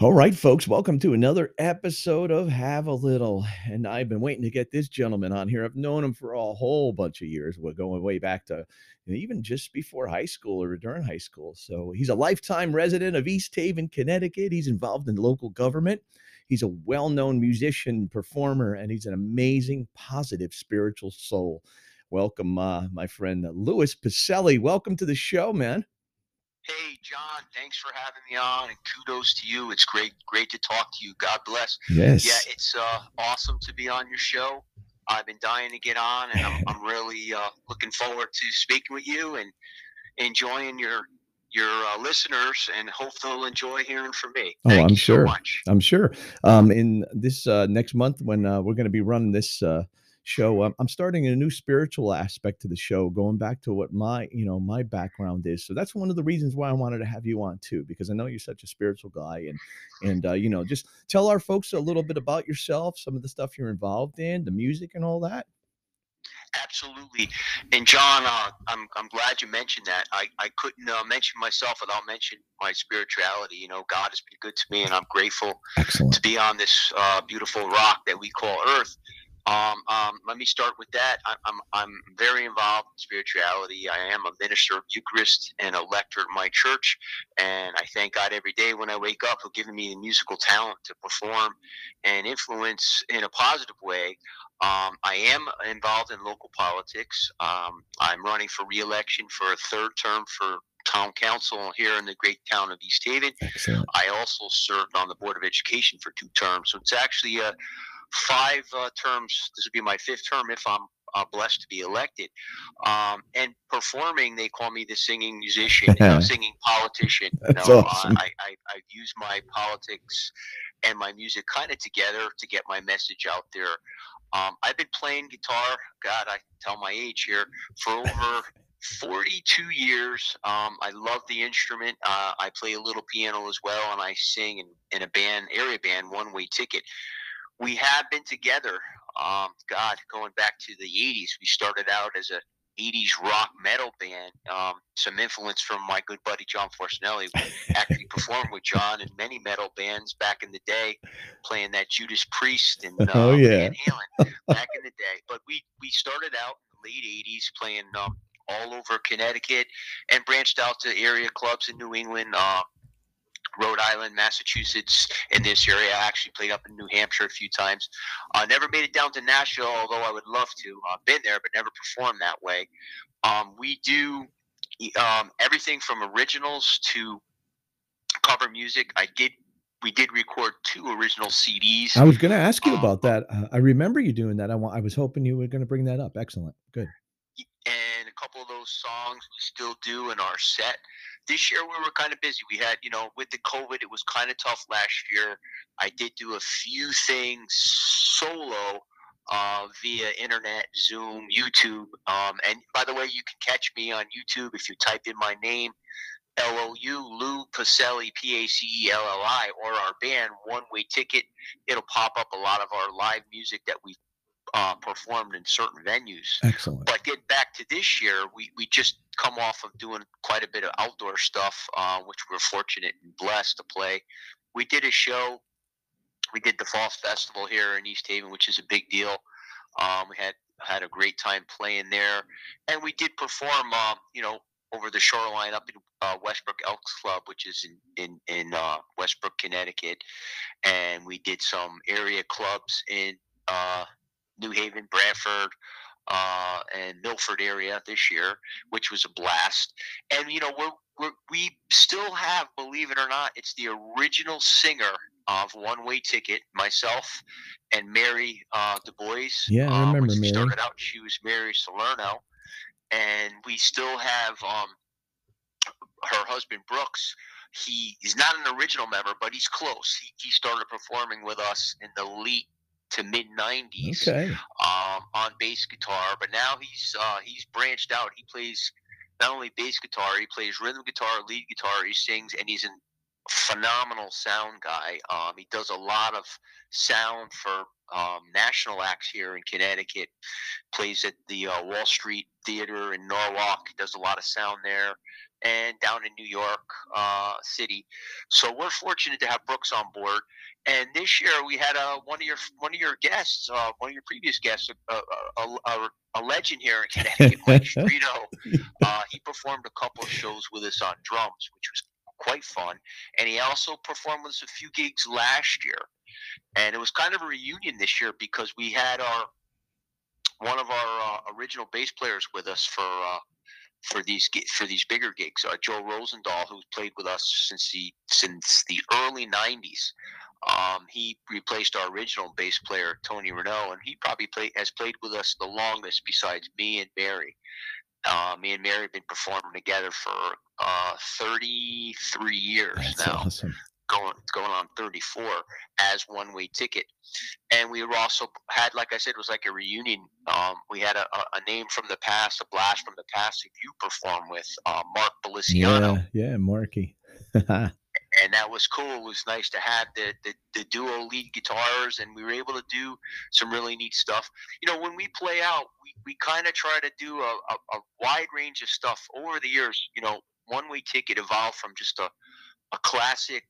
All right, folks, welcome to another episode of Have a Little. And I've been waiting to get this gentleman on here. I've known him for a whole bunch of years. We're going way back to even just before high school or during high school. So he's a lifetime resident of East Haven, Connecticut. He's involved in local government. He's a well known musician, performer, and he's an amazing, positive spiritual soul. Welcome, uh, my friend Louis Pacelli. Welcome to the show, man. Hey, John, thanks for having me on, and kudos to you. It's great, great to talk to you. God bless. Yes. Yeah, it's uh, awesome to be on your show. I've been dying to get on, and I'm, I'm really uh, looking forward to speaking with you and enjoying your your uh, listeners, and hope they'll enjoy hearing from me. Oh, I'm you sure. So. I'm sure. Um, in this uh, next month, when uh, we're going to be running this uh, show, um, I'm starting a new spiritual aspect to the show, going back to what my, you know, my background is. So that's one of the reasons why I wanted to have you on too, because I know you're such a spiritual guy, and and uh, you know, just tell our folks a little bit about yourself, some of the stuff you're involved in, the music, and all that. Absolutely. And John, uh, I'm I'm glad you mentioned that. I I couldn't uh, mention myself without mentioning my spirituality. You know, God has been good to me, and I'm grateful Excellent. to be on this uh, beautiful rock that we call Earth. Um, um, let me start with that. I, I'm I'm very involved in spirituality. I am a minister of Eucharist and a lector at my church, and I thank God every day when I wake up for giving me the musical talent to perform and influence in a positive way. Um, I am involved in local politics. Um, I'm running for reelection for a third term for town council here in the great town of East Haven. Excellent. I also served on the Board of Education for two terms. So it's actually uh, five uh, terms. This would be my fifth term if I'm uh, blessed to be elected. Um, and performing, they call me the singing musician, uh, singing politician. You know, awesome. I, I, I've used my politics and my music kind of together to get my message out there. Um, I've been playing guitar, God, I tell my age here, for over 42 years. Um, I love the instrument. Uh, I play a little piano as well, and I sing in, in a band, area band, One Way Ticket. We have been together, um, God, going back to the 80s. We started out as a 80s rock metal band. Um, some influence from my good buddy John Forcinelli. We actually performed with John in many metal bands back in the day, playing that Judas Priest and uh, Oh, yeah. Van Halen back in the day. But we we started out in the late '80s playing um, all over Connecticut and branched out to area clubs in New England. Uh, Rhode Island, Massachusetts, in this area. I actually played up in New Hampshire a few times. Uh, never made it down to Nashville, although I would love to. I've been there, but never performed that way. Um, we do um, everything from originals to cover music. I did. We did record two original CDs. I was going to ask you Um, about that. Uh, I remember you doing that. I, wa- I was hoping you were going to bring that up. Excellent. Good. and a couple of those songs we still do in our set. This year we were kind of busy. We had, you know, with the COVID, it was kind of tough last year. I did do a few things solo uh, via internet, Zoom, YouTube. Um, and by the way, you can catch me on YouTube if you type in my name, L O U, Lou Pacelli, P A C E L L I, or our band, One Way Ticket. It'll pop up a lot of our live music that we've uh, performed in certain venues. Excellent. But getting back to this year, we, we just come off of doing quite a bit of outdoor stuff, uh, which we're fortunate and blessed to play. We did a show. We did the Falls Festival here in East Haven, which is a big deal. Um, we had had a great time playing there, and we did perform. Um, you know, over the shoreline up in uh, Westbrook Elks Club, which is in in in uh, Westbrook, Connecticut, and we did some area clubs in uh, New Haven, Branford, uh, and Milford area this year, which was a blast. And you know, we're, we're we still have, believe it or not, it's the original singer of One Way Ticket, myself and Mary uh, Du Bois. Yeah, I uh, remember which Mary. started out. She was Mary Salerno, and we still have um, her husband Brooks. He is not an original member, but he's close. He, he started performing with us in the late to mid '90s Okay. um, on bass guitar, but now he's uh, he's branched out. He plays not only bass guitar, he plays rhythm guitar, lead guitar, he sings, and he's a phenomenal sound guy. Um, he does a lot of sound for um, national acts here in Connecticut. Plays at the uh, Wall Street Theater in Norwalk. Does a lot of sound there. and down in New York uh, City. So we're fortunate to have Brooks on board. And this year we had uh, one of your one of your guests, uh, one of your previous guests, a, a, a, a legend here in Connecticut, Mike Strito. Uh, he performed a couple of shows with us on drums, which was quite fun. And he also performed with us a few gigs last year. And it was kind of a reunion this year because we had our one of our uh, original bass players with us for uh, for these for these bigger gigs. Uh, Joe Rosendahl, who's played with us since the since the early '90s. Um, he replaced our original bass player Tony Renault, and he probably play, has played with us the longest besides me and Mary. Uh, me and Mary have been performing together for uh, 33 years That's now. awesome. Going going on 34 as one way ticket, and we were also had like I said it was like a reunion. Um, we had a, a, name from the past, a blast from the past that you perform with uh, Mark Beliciano. Yeah, yeah, Marky. and that was cool. It was nice to have the, the, the duo lead guitars, and we were able to do some really neat stuff. You know, when we play out, we, we kind of try to do a, a, a, wide range of stuff over the years. You know, One Way Ticket evolved from just a, a classic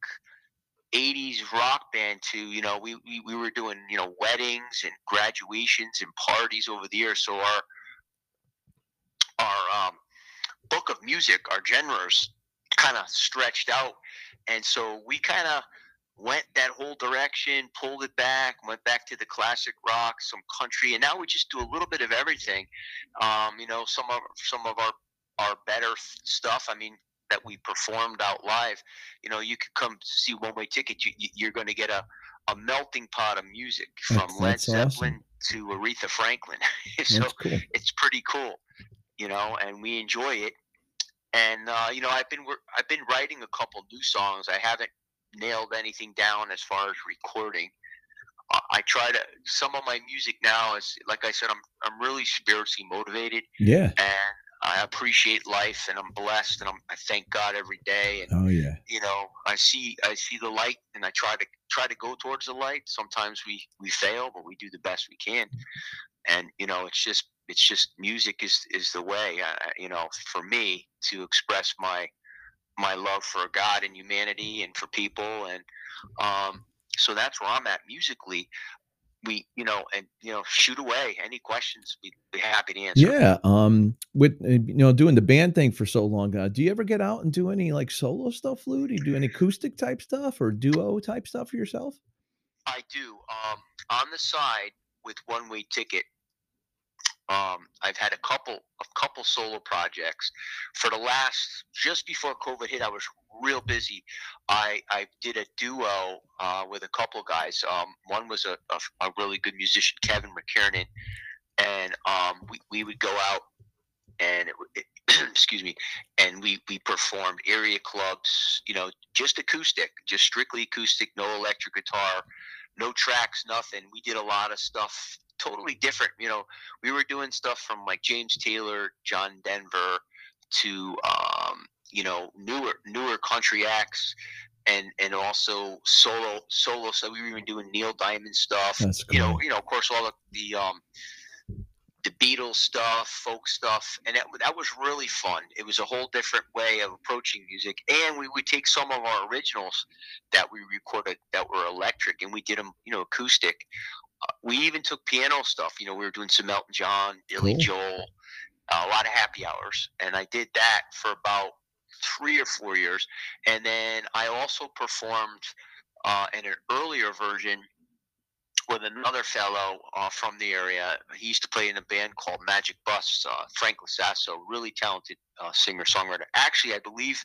80s rock band to, you know, we, we, we were doing, you know, weddings and graduations and parties over the years. So our, our um, book of music, our genres kind of stretched out and so we kind of went that whole direction, pulled it back, went back to the classic rock, some country, and now we just do a little bit of everything. Um, you know, some of some of our our better stuff. I mean, that we performed out live. You know, you could come see One Way Ticket. You, you're going to get a a melting pot of music from That's- Led that's Zeppelin awesome. to Aretha Franklin. so cool. it's pretty cool, you know, and we enjoy it. And uh, you know, I've been I've been writing a couple new songs. I haven't nailed anything down as far as recording. I try to some of my music now is like I said, I'm I'm really spiritually motivated, Yeah. and I appreciate life, and I'm blessed, and I'm, I thank God every day, and Oh yeah. you know I see I see the light, and I try to try to go towards the light. Sometimes we we fail, but we do the best we can, and you know it's just it's just music is is the way uh, you know for me to express my my love for God and humanity and for people and um so that's where I'm at musically we you know and you know shoot away any questions we'd be happy to answer Yeah. Um, with uh, you know doing the band thing for so long, uh, do you ever get out and do any like solo stuff, Lou? Do you do any acoustic type stuff or duo type stuff for yourself? I do. Um, on the side with One Way Ticket, um, I've had a couple a couple solo projects. For the last just before COVID hit, I was real busy. I I did a duo uh, with a couple guys. Um, one was a, a, a really good musician, Kevin McKiernan, and um, we we would go out and it, it, excuse me, and we we performed area clubs. You know, just acoustic, just strictly acoustic, no electric guitar, no tracks, nothing. We did a lot of stuff totally different. You know, we were doing stuff from like James Taylor, John Denver, to um, you know newer newer country acts. And, and also solo solo so we were even doing Neil Diamond stuff That's you know you know of course all the, the um the Beatles stuff, folk stuff, and that, that was really fun. It was a whole different way of approaching music, and we would take some of our originals that we recorded that were electric, and we did them, you know, acoustic. Uh, we even took piano stuff. You know, we were doing some Elton John, Billy Cool. Joel, a lot of happy hours, and I did that for about three or four years, and then I also performed uh, in an earlier version with another fellow uh, from the area. He used to play in a band called Magic Bus. Uh, Frank Lasasso, really talented uh, singer songwriter. Actually, I believe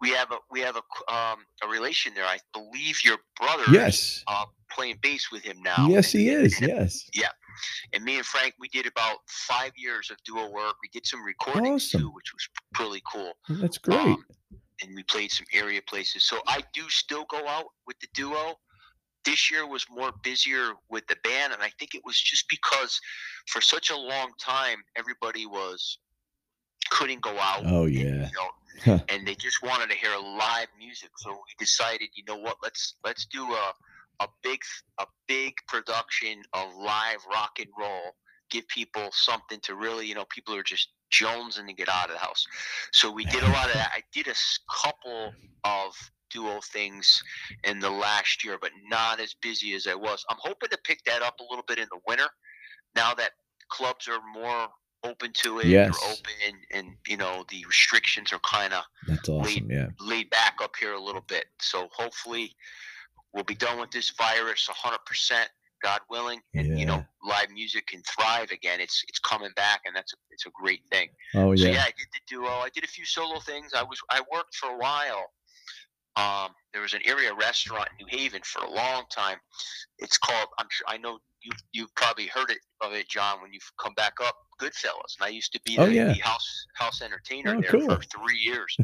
we have a we have a um, a relation there. I believe your brother Yes. uh, playing bass with him now. Yes, And- he is. and- Yes. Yeah. And me and Frank, we did about five years of duo work. We did some recordings Awesome. too, which was really cool. That's great. Um, and we played some area places. So I do still go out with the duo. This year was more busier with the band, and I think it was just because for such a long time everybody was couldn't go out. Oh, and, yeah. you know, and they just wanted to hear live music. So we decided, you know what? Let's let's do a a big a big production of live rock and roll. Give people something to really, you know, people are just jonesing to get out of the house. So we did a lot of that. I did a couple of duo things in the last year, but not as busy as I was. I'm hoping to pick that up a little bit in the winter now that clubs are more open to it. Yes. Open and you know the restrictions are kind of That's awesome. Yeah. laid back up here a little bit. So hopefully we'll be done with this virus 100%, God willing, and you know live music can thrive again. It's it's coming back, and that's a, it's a great thing. Oh So yeah. yeah, I did the duo. I did a few solo things. I was I worked for a while. Um, there was an area restaurant in New Haven for a long time. It's called. I'm sure I know you you've probably heard it of it, John, when you've come back up. Goodfellas, and I used to be the, Oh, yeah. the house house entertainer Oh, there cool. for three years.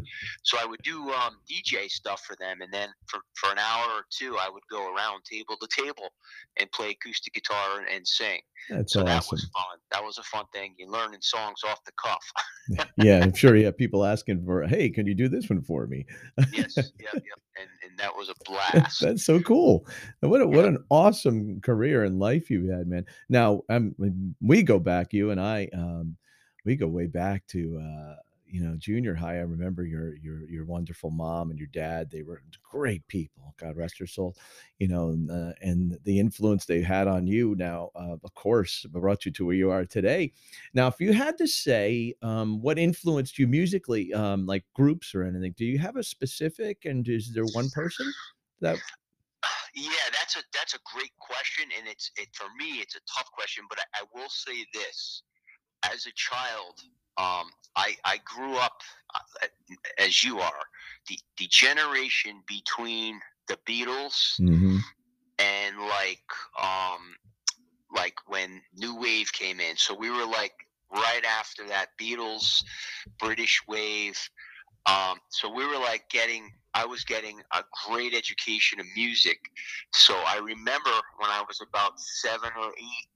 so I would do um, DJ stuff for them, and then for, for an hour or two, I would go around table to table and play acoustic guitar and, and sing. That's So that awesome. was fun. That was a fun thing. You're learning songs off the cuff. yeah, I'm sure you have people asking for, hey, can you do this one for me? yes, yep, yep. And and that was a blast. That's so cool. What a, what an awesome career and life you've had, man. Now, um, we go back, you and I, um, we go way back to uh, you know junior high. I remember your your your wonderful mom and your dad. They were great people. God rest her soul. You know, and, uh, and the influence they had on you. Now, uh, of course, brought you to where you are today. Now, if you had to say um, what influenced you musically, um, like groups or anything, do you have a specific? And is there one person that Yeah, that's a that's a great question, and it's it for me it's a tough question, but I, I will say this: as a child, um, I I grew up uh, as you are the the generation between the Beatles Mhm. and like um like when new wave came in. So we were like right after that beatles british wave. Um so we were like getting i was getting a great education of music. So i remember when i was about seven or eight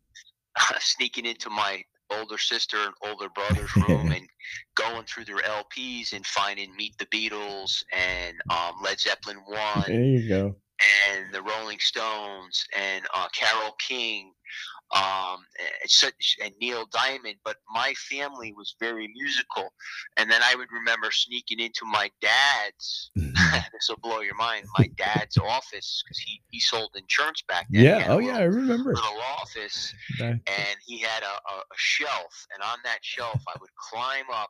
sneaking into my older sister and older brother's room and going through their lps and finding meet the beatles and um, led zeppelin one There you go. and the Rolling Stones and uh, Carole King um, and, such, and Neil Diamond. But my family was very musical, and then I would remember sneaking into my dad's. this will blow your mind. My dad's office because he he sold insurance back then. Yeah. Oh, yeah. I little- remember. Little office, and he had a, a, a shelf, and on that shelf I would climb up,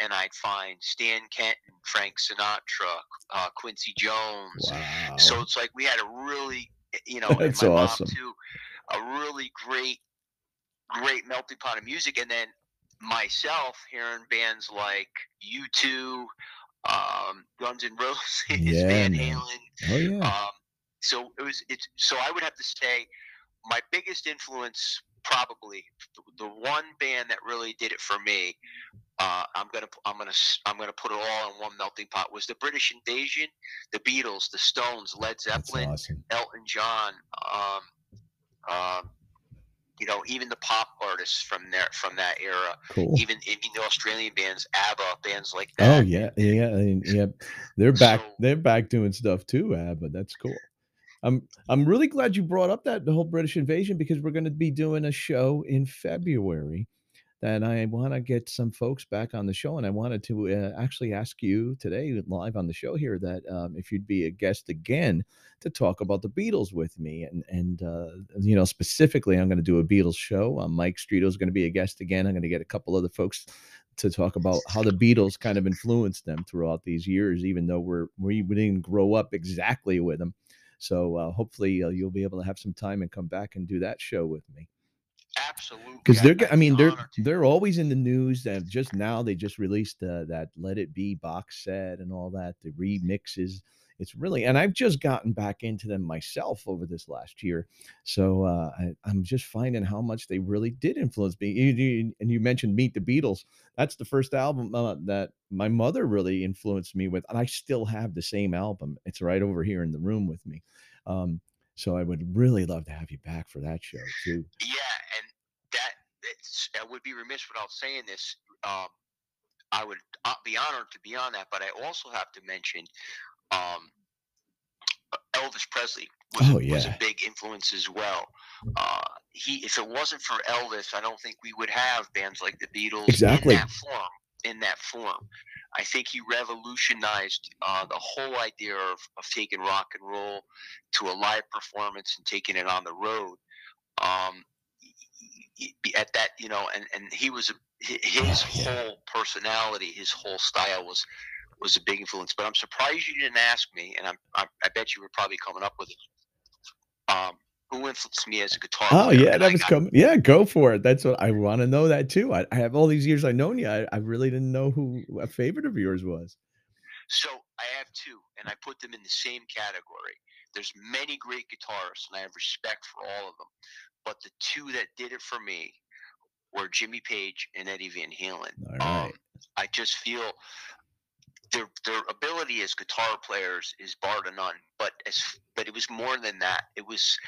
and I'd find Stan Kenton, Frank Sinatra, uh, Quincy Jones, Wow. so it's like we had a really, you know, and That's my awesome. mom too, a really great, great melting pot of music. And then myself hearing bands like U2, um, Guns N' Roses, Yeah, Van. Halen. oh, yeah. Um, so it was, it's, so I would have to say my biggest influence, probably the, the one band that really did it for me. Uh, I'm gonna, I'm gonna, I'm gonna put it all in one melting pot. Was the British Invasion, the Beatles, the Stones, Led Zeppelin, awesome. Elton John, um, um, you know, even the pop artists from there from that era, Cool. even even the Australian bands, ABBA, bands like that. Oh that. yeah, yeah, and- yeah. They're back. So- they're back doing stuff too, but that's cool. I'm I'm really glad you brought up that the whole British invasion because we're going to be doing a show in February that I want to get some folks back on the show, and I wanted to uh, actually ask you today live on the show here that um, if you'd be a guest again to talk about the Beatles with me, and and uh, you know specifically, I'm going to do a Beatles show. Uh, Mike Strito is going to be a guest again. I'm going to get a couple other folks to talk about how the Beatles kind of influenced them throughout these years, even though we're we didn't grow up exactly with them. So uh, hopefully uh, you'll be able to have some time and come back and do that show with me Absolutely. because they're. I'd mean, they're they're always in the news. And just now they just released uh, that "Let It Be" box set and all that. The remixes. It's really, and I've just gotten back into them myself over this last year. So uh, I, I'm just finding how much they really did influence me. You- you- and you mentioned "Meet the Beatles." That's the first album uh, that my mother really influenced me with, and I still have the same album. It's right over here in the room with me. Um, so I would really love to have you back for that show too. Yeah, and that it's, I would be remiss without saying this. Um, I would uh, be honored to be on that, but I also have to mention um, Elvis Presley was Oh, a, was a big influence as well. Uh, he, if it wasn't for Elvis, I don't think we would have bands like the Beatles in that form. In that form, I think he revolutionized uh, the whole idea of, of taking rock and roll to a live performance and taking it on the road. Um, at that, you know, and and he was a, his Oh, yeah. whole personality, his whole style was was a big influence. But I'm surprised you didn't ask me, and I'm, I, I bet you were probably coming up with it. Um, who influenced me as a guitar Oh, player? yeah, that was coming yeah, go for it. That's what I wanna know that too. I I have all these years I known you, I I really didn't know who a favorite of yours was. so I have two, and I put them in the same category. There's many great guitarists, and I have respect for all of them. But the two that did it for me were Jimmy Page and Eddie Van Halen. Um, I just feel their their ability as guitar players is bar to none. But as but it was more than that. It was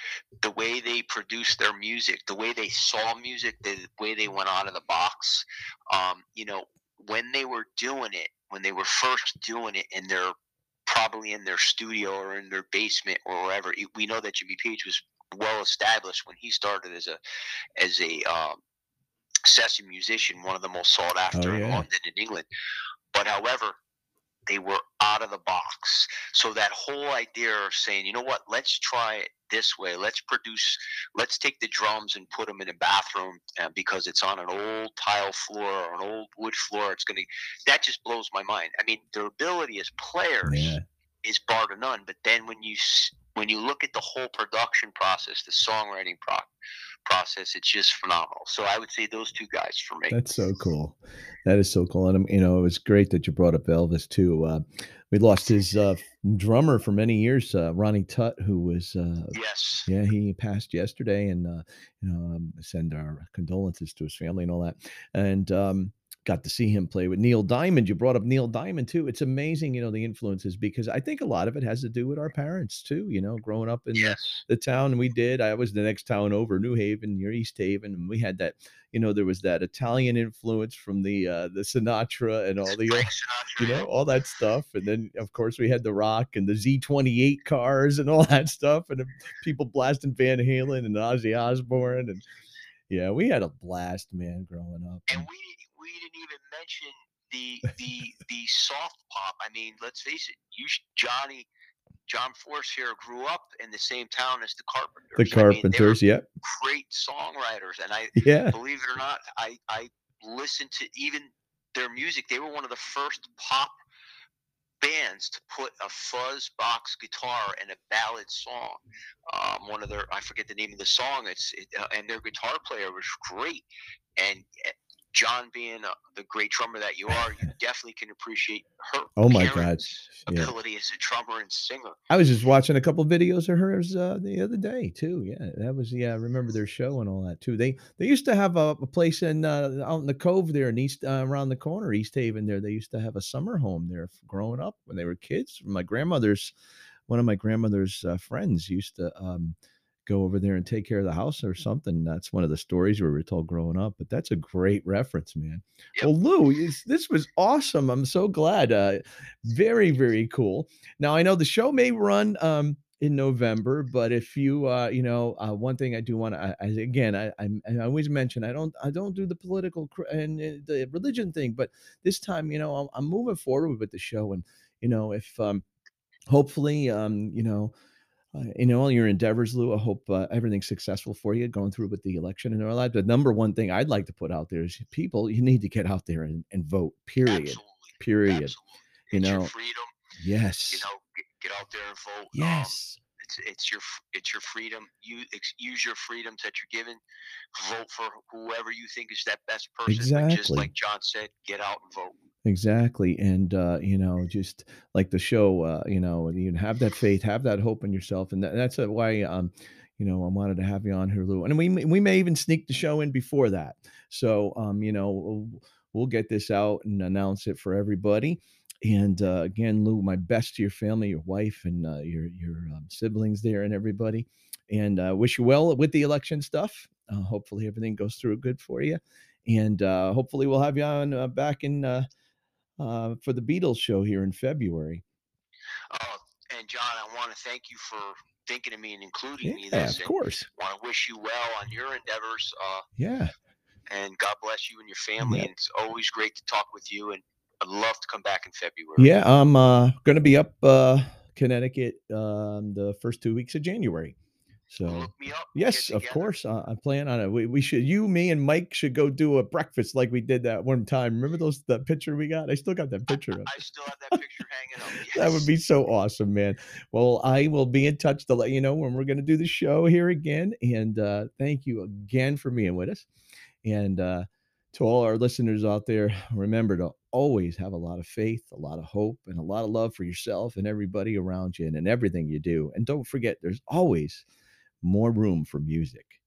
the way they produced their music, the way they saw music, the way they went out of the box. Um, you know, when they were doing it, when they were first doing it, and they're probably in their studio or in their basement or wherever. We know that Jimmy Page was well established when he started as a as a um, session musician, one of the most sought after in yeah. London and England. But however, they were out of the box. So that whole idea of saying, you know what, let's try it this way. Let's produce, let's take the drums and put them in a bathroom uh, because it's on an old tile floor or an old wood floor. It's going to, that just blows my mind. I mean, their ability as players Yeah. is bar to none. But then when you, when you look at the whole production process, the songwriting pro- process, it's just phenomenal. So I would say those two guys for me. That's so cool. That is so cool, and, um, you know, it was great that you brought up Elvis too. Uh, we lost his, uh, drummer for many years, uh, Ronnie Tutt, who was, uh yes. yeah, he passed yesterday, and, uh, you know, um, send our condolences to his family and all that, and, um, got to see him play with Neil Diamond. You brought up Neil Diamond too. It's amazing, you know, the influences because I think a lot of it has to do with our parents too, you know, growing up in the Yes. the town we did. I was the next town over, New Haven, near East Haven, and we had that. You know, there was that Italian influence from the uh, the Sinatra and all the, Sinatra. you know, all that stuff. And then, of course, we had the rock and the Z28 cars and all that stuff, and people blasting Van Halen and Ozzy Osbourne, and yeah, we had a blast, man, growing up. and we we didn't even mention the the the soft pop. I mean, let's face it. You Johnny John Force here grew up in the same town as the Carpenters. the I mean, Carpenters, yep, great songwriters, and I yeah, believe it or not, I I listened to even their music. They were one of the first pop bands to put a fuzz box guitar in a ballad song. Um, one of their I forget the name of the song. It's it, uh, and their guitar player was great. And uh, John, being uh, the great drummer that you are, you definitely can appreciate her Oh my God, yeah. ability as a drummer and singer. I was just watching a couple videos of hers uh, the other day too. Yeah, that was yeah. I remember their show and all that too. They they used to have a, a place in uh, out in the Cove there in East uh, around the corner, East Haven. There, they used to have a summer home there growing up when they were kids. My grandmother's one of my grandmother's uh, friends used to um, go over there and take care of the house or something. That's one of the stories we were told growing up. But that's a great reference, man. Yep. Well, Lou, this was awesome. I'm so glad. Uh, very very cool. Now I know the show may run um in November, but if you uh you know uh, one thing I do want to I, I, again I, I I always mention I don't I don't do the political cr- and uh, the religion thing, but this time you know I'm, I'm moving forward with the show and you know if um hopefully um you know uh, in all your endeavors, Lou, I hope uh, everything's successful for you going through with the election and all that. The number one thing I'd like to put out there is people, you need to get out there and, and vote. Period. Absolutely, Period. absolutely. You It's know, your freedom. yes. You know, get, get out there and vote. Um, yes. it's it's your it's your freedom. You use your freedoms that you're given. Vote for whoever you think is that best person. But just Exactly. like John said, get out and vote. Exactly. And, uh, you know, just like the show, uh, you know, you have that faith, have that hope in yourself. And that, that's uh, why, um, you know, I wanted to have you on here, Lou. And we, we may even sneak the show in before that. So, um, you know, we'll, get this out and announce it for everybody. And uh, again, Lou, my best to your family, your wife, and uh, your your um, siblings there, and everybody. And uh, wish you well with the election stuff. Uh, hopefully, everything goes through good for you. And uh, hopefully, we'll have you on back in uh, for the Beatles show here in February. Uh, and John, I want to thank you for thinking of me and including me in Yeah, of course. want to wish you well on your endeavors. Uh, Yeah. and God bless you and your family. Yeah. And it's always great to talk with you. And I'd love to come back in February. Yeah, I'm uh, gonna be up uh, Connecticut um, the first two weeks of January. So Look me up. yes, of course, uh, I plan on it. We, we should you, me, and Mike should go do a breakfast like we did that one time. Remember those that picture we got? I still got that picture. up. I still have that picture hanging up. That would be so awesome, man. Well, I will be in touch to let you know when we're going to do the show here again. And uh, thank you again for being with us. And uh, to all our listeners out there, remember to always have a lot of faith, a lot of hope, and a lot of love for yourself and everybody around you and in everything you do. And don't forget, there's always more room for music.